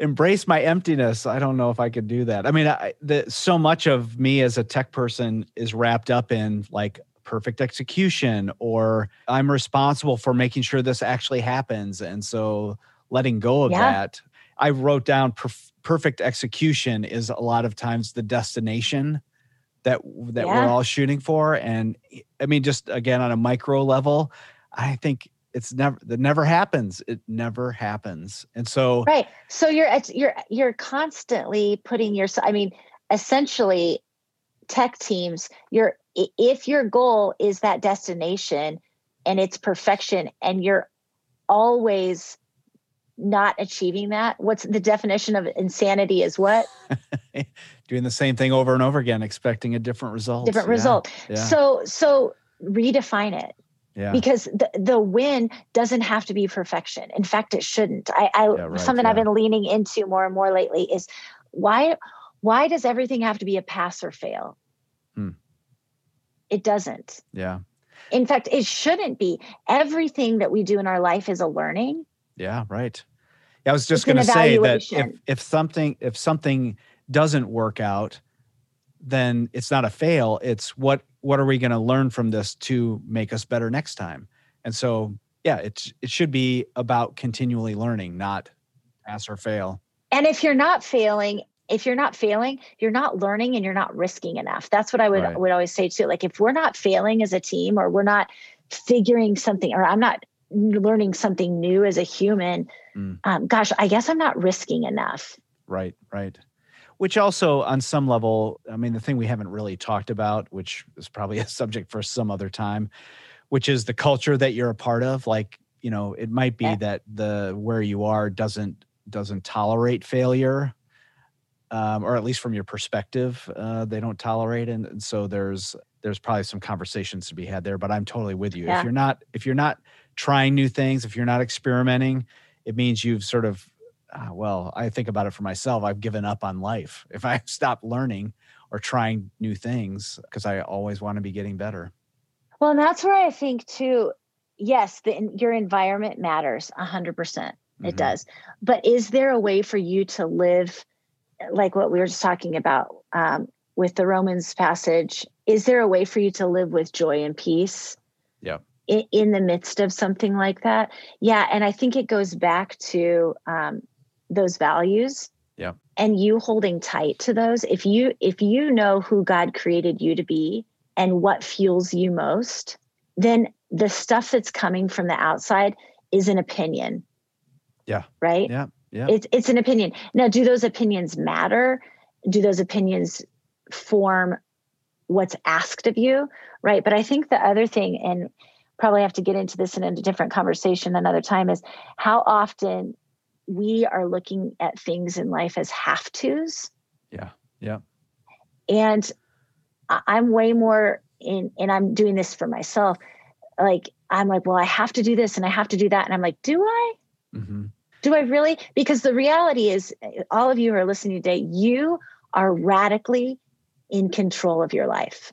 Embrace my emptiness. I don't know if I could do that. I mean, I, the, so much of me as a tech person is wrapped up in like perfect execution, or I'm responsible for making sure this actually happens. And so letting go of yeah. that, I wrote down perf- perfect execution is a lot of times the destination that that yeah. we're all shooting for. And i mean just again on a micro level i think it's never that never happens. It never happens. And so right. So you're you're you're constantly putting your i mean essentially tech teams you're if your goal is that destination and it's perfection and you're always not achieving that? What's the definition of insanity is what? *laughs* Doing the same thing over and over again expecting a different result. Different yeah. result. yeah. so so redefine it. Yeah. because the, the win doesn't have to be perfection. In fact it shouldn't. I, I right, something i've been leaning into more and more lately is why why does everything have to be a pass or fail? Hmm. it doesn't. Yeah. In fact it shouldn't be. Everything that we do in our life is a learning yeah, right. Yeah, I was just going to say that if if something if something doesn't work out, then it's not a fail. It's what what are we going to learn from this to make us better next time? And so, yeah, it's it should be about continually learning, not pass or fail. And if you're not failing, if you're not failing, you're not learning and you're not risking enough. That's what I would right. would always say too. Like if we're not failing as a team or we're not figuring something or I'm not learning something new as a human mm. um, gosh i guess i'm not risking enough right right which also on some level i mean the thing we haven't really talked about which is probably *laughs* a subject for some other time which is the culture that you're a part of like you know it might be yeah. that the where you are doesn't doesn't tolerate failure um, or at least from your perspective uh, they don't tolerate and, and so there's there's probably some conversations to be had there but i'm totally with you yeah. if you're not if you're not trying new things, if you're not experimenting, it means you've sort of, uh, well, I think about it for myself. I've given up on life. *laughs* If I stop learning or trying new things, because I always want to be getting better. Well, and that's where I think too, yes, the, your environment matters 100%. percent It mm-hmm. does. But is there a way for you to live like what we were just talking about um, with the Romans passage? Is there a way for you to live with joy and peace? Yeah in, the midst of something like that. Yeah. And I think it goes back to um, those values. Yeah. And you holding tight to those. If you if you know who God created you to be and what fuels you most, then the stuff that's coming from the outside is an opinion. Yeah. Right? Yeah. Yeah. It's it's an opinion. Now, do those opinions matter? Do those opinions form what's asked of you? Right. But I think the other thing, and probably have to get into this and in a different conversation another time is how often we are looking at things in life as have tos. Yeah. Yeah. And I'm way more in, and I'm doing this for myself. Like, I'm like, well, I have to do this and I have to do that. And I'm like, do I? Mm-hmm. Do I really? Because the reality is, all of you who are listening today, you are radically in control of your life.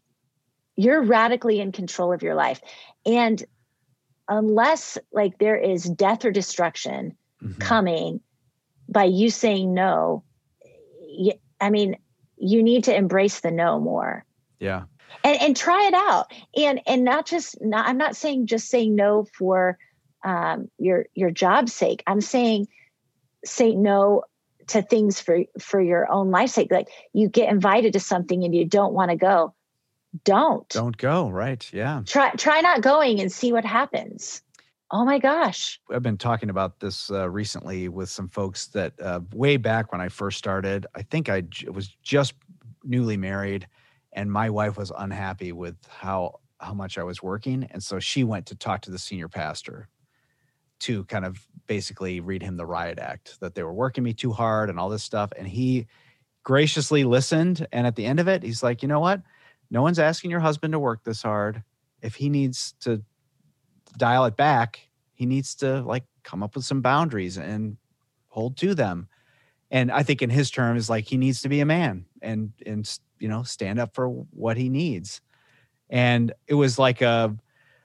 You're radically in control of your life. And unless like there is death or destruction mm-hmm. coming by you saying no, I mean, you need to embrace the no more. Yeah. And, and try it out. And and not just not I'm not saying just saying no for um, your your job's sake. I'm saying say no to things for for your own life's sake. Like you get invited to something and you don't want to go don't don't go right yeah try try not going and see what happens oh my gosh i've been talking about this uh, recently with some folks that uh, way back when i first started i think i j- was just newly married, and my wife was unhappy with how how much I was working, and so she went to talk to the senior pastor to kind of basically read him the riot act that they were working me too hard and all this stuff, and he graciously listened. And at the end of it, he's like, you know what? No one's asking your husband to work this hard. If he needs to dial it back, he needs to like come up with some boundaries and hold to them. And I think in his terms, like he needs to be a man and and you know stand up for what he needs. And it was like a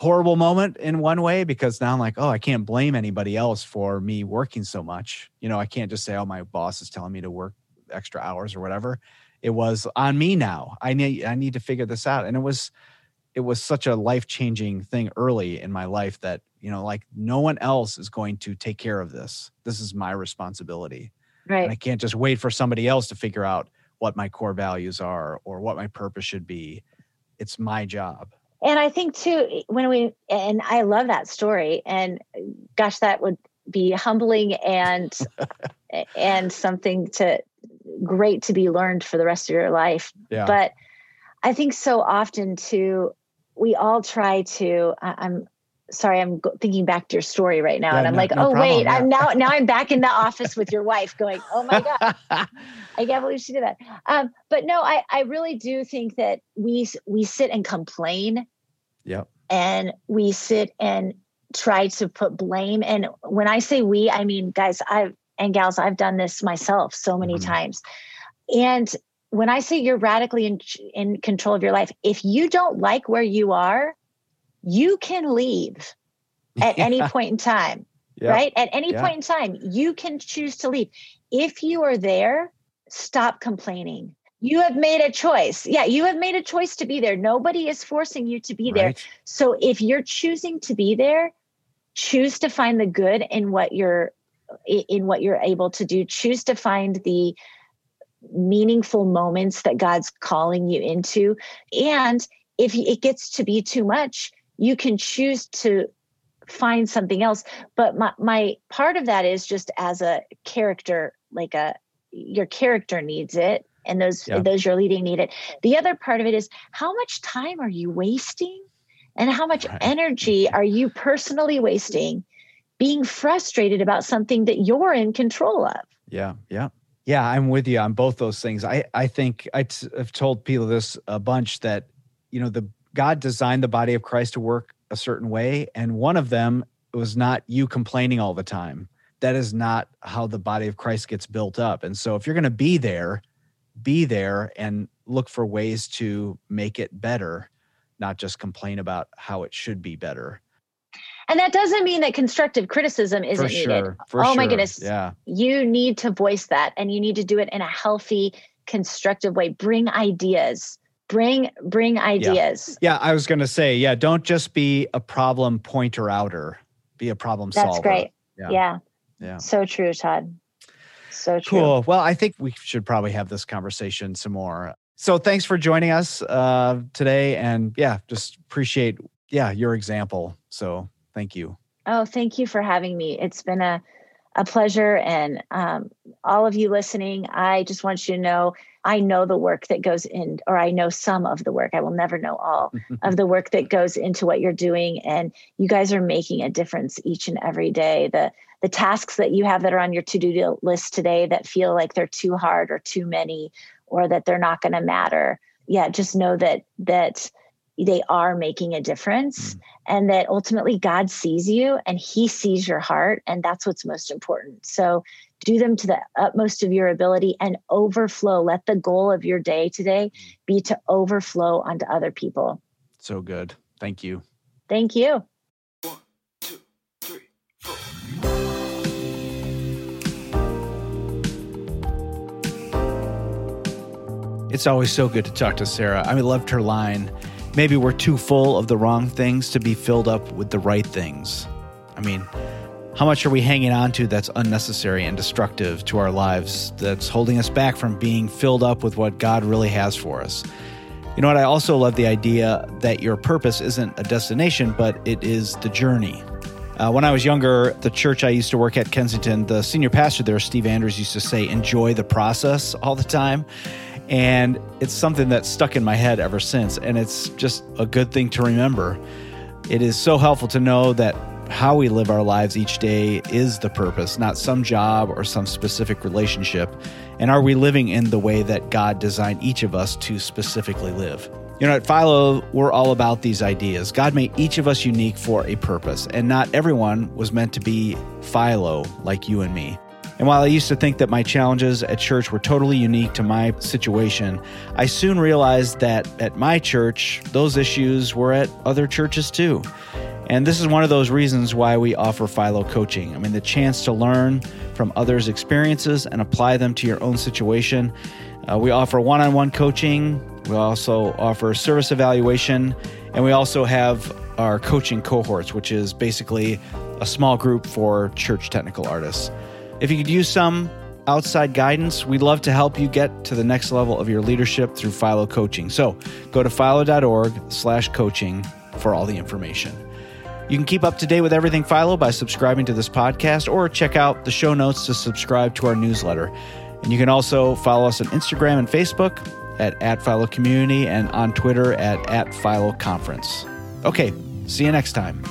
horrible moment in one way because now I'm like, oh, I can't blame anybody else for me working so much. You know, I can't just say, oh, my boss is telling me to work extra hours or whatever. It was on me now. I need I need to figure this out. And it was it was such a life-changing thing early in my life that, you know, like no one else is going to take care of this. This is my responsibility. Right. And I can't just wait for somebody else to figure out what my core values are or what my purpose should be. It's my job. And I think too, eh, when we, and I love that story. And eh, gosh, that would be humbling and, *laughs* eh, and something to, great to be learned for the rest of your life. Yeah. But I think so often too, we all try to, I, am sorry, I'm thinking back to your story right now. Yeah, and I'm no- like, no oh, problem, wait, yeah. I'm now, now I'm *laughs* back in the office with your wife going, oh my God. *laughs* I can't believe she did that. Um, but no, I, I really do think that we we sit and complain yep. and we sit and try to put blame. And when I say we, I mean guys, I've and gals, I've done this myself so many Mhm. times. And when I say you're radically in, in control of your life, if you don't like where you are, you can leave at *laughs* any point in time Yep. right? At any Yeah. point in time, you can choose to leave. If you are there, stop complaining. You have made a choice. Yeah, you have made a choice to be there. Nobody is forcing you to be there. So if you're choosing to be there, choose to find the good in what you're in what you're able to do. Choose to find the meaningful moments that God's calling you into. And if it gets to be too much, you can choose to find something else. But my, my part of that is just as a character, like a your character needs it, and those Yeah. those you're leading need it. The other part of it is how much time are you wasting, and how much Right. energy mm-hmm. are you personally wasting, being frustrated about something that you're in control of. Yeah, yeah, yeah. I'm with you on both those things. I I think I t- I've told people this a bunch that you know the God designed the body of Christ to work a certain way, and one of them was not you complaining all the time. That is not how the body of Christ gets built up. And so, if you're going to be there, be there and look for ways to make it better, not just complain about how it should be better. And that doesn't mean that constructive criticism isn't for needed. Oh my sure. goodness. Yeah. You need to voice that and you need to do it in a healthy, constructive way. Bring ideas. Bring bring ideas. Yeah, I was going to say, yeah, don't just be a problem pointer outer, be a problem That's solver. great. Yeah. Yeah. Yeah. So true, Todd. So true. Cool. Well, I think we should probably have this conversation some more. So thanks for joining us uh, today. And yeah, just appreciate, yeah, your example. So thank you. Oh, thank you for having me. It's been a a pleasure, and um, all of you listening. I just want you to know I know the work that goes in, or I know some of the work. I will never know all *laughs* of the work that goes into what you're doing, and you guys are making a difference each and every day. The the tasks that you have that are on your to do list today that feel like they're too hard or too many, or that they're not going to matter. Yeah, just know that that they are making a difference mm-hmm. and that ultimately God sees you and he sees your heart and that's what's most important. So do them to the utmost of your ability and overflow. Let the goal of your day today be to overflow onto other people. So good. Thank you. Thank you. It's always so good to talk to Sarah. I loved her line. Maybe we're too full of the wrong things to be filled up with the right things. I mean, how much are we hanging on to that's unnecessary and destructive to our lives that's holding us back from being filled up with what God really has for us? You know what? I also love the idea that your purpose isn't a destination, but it is the journey. Uh, when I was younger, the church I used to work at, Kensington, the senior pastor there, Steve Andrews, used to say, enjoy the process all the time. And it's something that's stuck in my head ever since. And it's just a good thing to remember. It is so helpful to know that how we live our lives each day is the purpose, not some job or some specific relationship. And are we living in the way that God designed each of us to specifically live? You know, at Philo, we're all about these ideas. God made each of us unique for a purpose, and not everyone was meant to be Philo like you and me. And while I used to think that my challenges at church were totally unique to my situation, I soon realized that at my church, those issues were at other churches too. And this is one of those reasons why we offer Philo coaching. I mean, the chance to learn from others' experiences and apply them to your own situation. Uh, we offer one on one coaching, we also offer service evaluation, and we also have our coaching cohorts, which is basically a small group for church technical artists. If you could use some outside guidance, we'd love to help you get to the next level of your leadership through Philo coaching. So go to philo.org slash coaching for all the information. You can keep up to date with everything Philo by subscribing to this podcast or check out the show notes to subscribe to our newsletter. And you can also follow us on Instagram and Facebook at, at Philo Community and on Twitter at, at Philo Conference. Okay, see you next time.